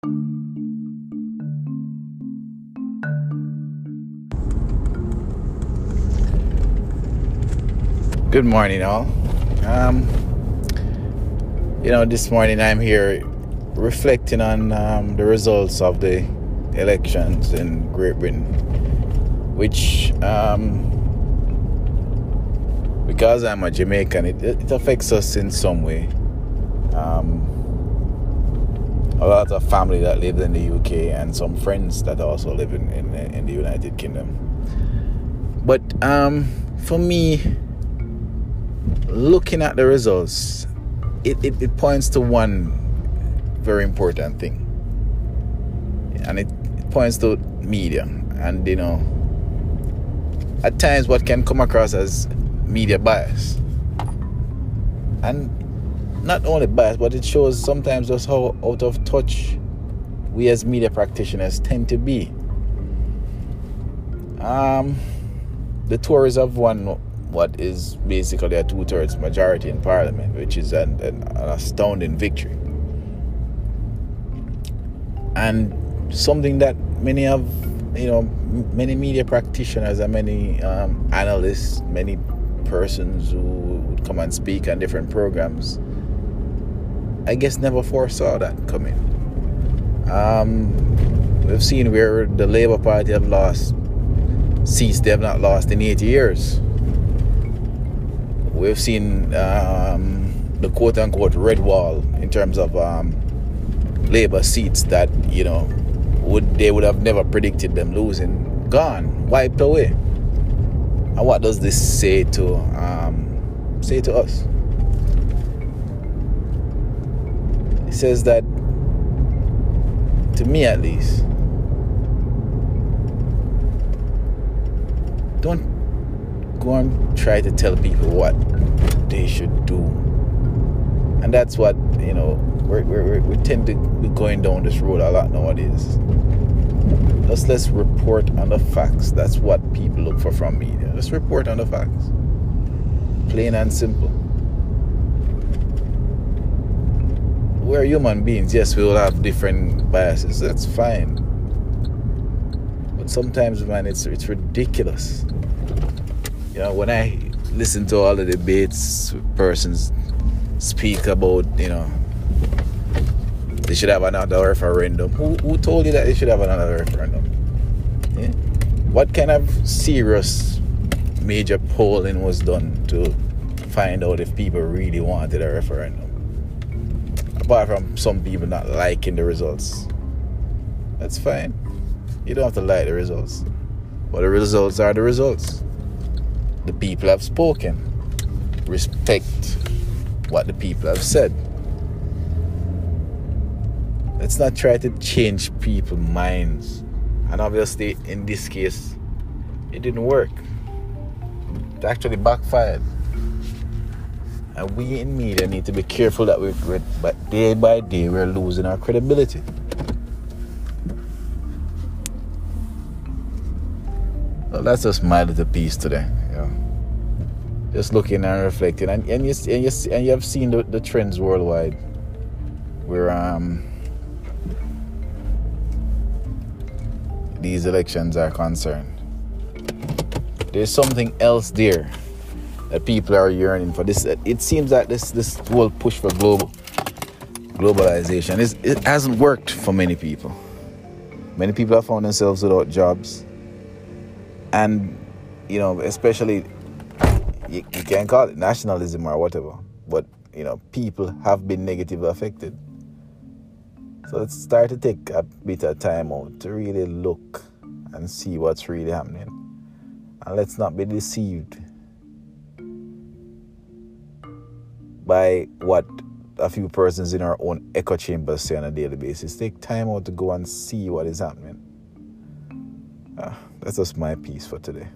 Good morning, all. Um, you know, this morning I'm here reflecting on um, the results of the elections in Great Britain, which, um, because I'm a Jamaican, it, it affects us in some way. Um, a lot of family that live in the UK and some friends that also live in, in, in the United Kingdom. But um, for me, looking at the results, it, it, it points to one very important thing. And it, it points to media. And, you know, at times what can come across as media bias. And not only bias, but it shows sometimes just how out of touch we as media practitioners tend to be. Um, the Tories have won what is basically a two thirds majority in Parliament, which is an, an, an, astounding victory. And something that many of, you know, many media practitioners and many um, analysts, many persons who would come and speak on different programs, I guess never foresaw that coming. Um, we've seen where the Labour Party have lost seats they have not lost in 80 years. We've seen um, the quote unquote red wall in terms of um, Labour seats that you know would they would have never predicted them losing. Gone wiped away. And what does this say to um, say to us says that to me at least don't go and try to tell people what they should do. And that's what, you know, we're, we're, we tend to be going down this road a lot nowadays. Just let's report on the facts. That's what people look for from media. Let's report on the facts. Plain and simple. We're human beings. Yes, we all have different biases. That's fine. But sometimes, man, it's it's ridiculous. You know, when I listen to all the debates, persons speak about, you know, they should have another referendum. Who, who told you that they should have another referendum? Yeah? What kind of serious major polling was done to find out if people really wanted a referendum? Apart from some people not liking the results. That's fine. You don't have to like the results. But the results are the results the people have spoken. Respect what the people have said. Let's not try to change people's minds. And obviously, in this case, it didn't work. It actually backfired. And we in media need to be careful that we're, but day by day, we're losing our credibility. Well, that's just my little piece today just looking and reflecting, and and you and you, and you have seen the, the trends worldwide, where um these elections are concerned. There's something else there that people are yearning for. This it seems that this this whole push for global globalization is it hasn't worked for many people. Many people have found themselves without jobs, and you know, especially you, you can call it nationalism or whatever, but you know, people have been negatively affected. So let's start to take a bit of time out to really look and see what's really happening. And let's not be deceived by what a few persons in our own echo chambers say on a daily basis. Take time out to go and see what is happening. Uh, that's just my piece for today.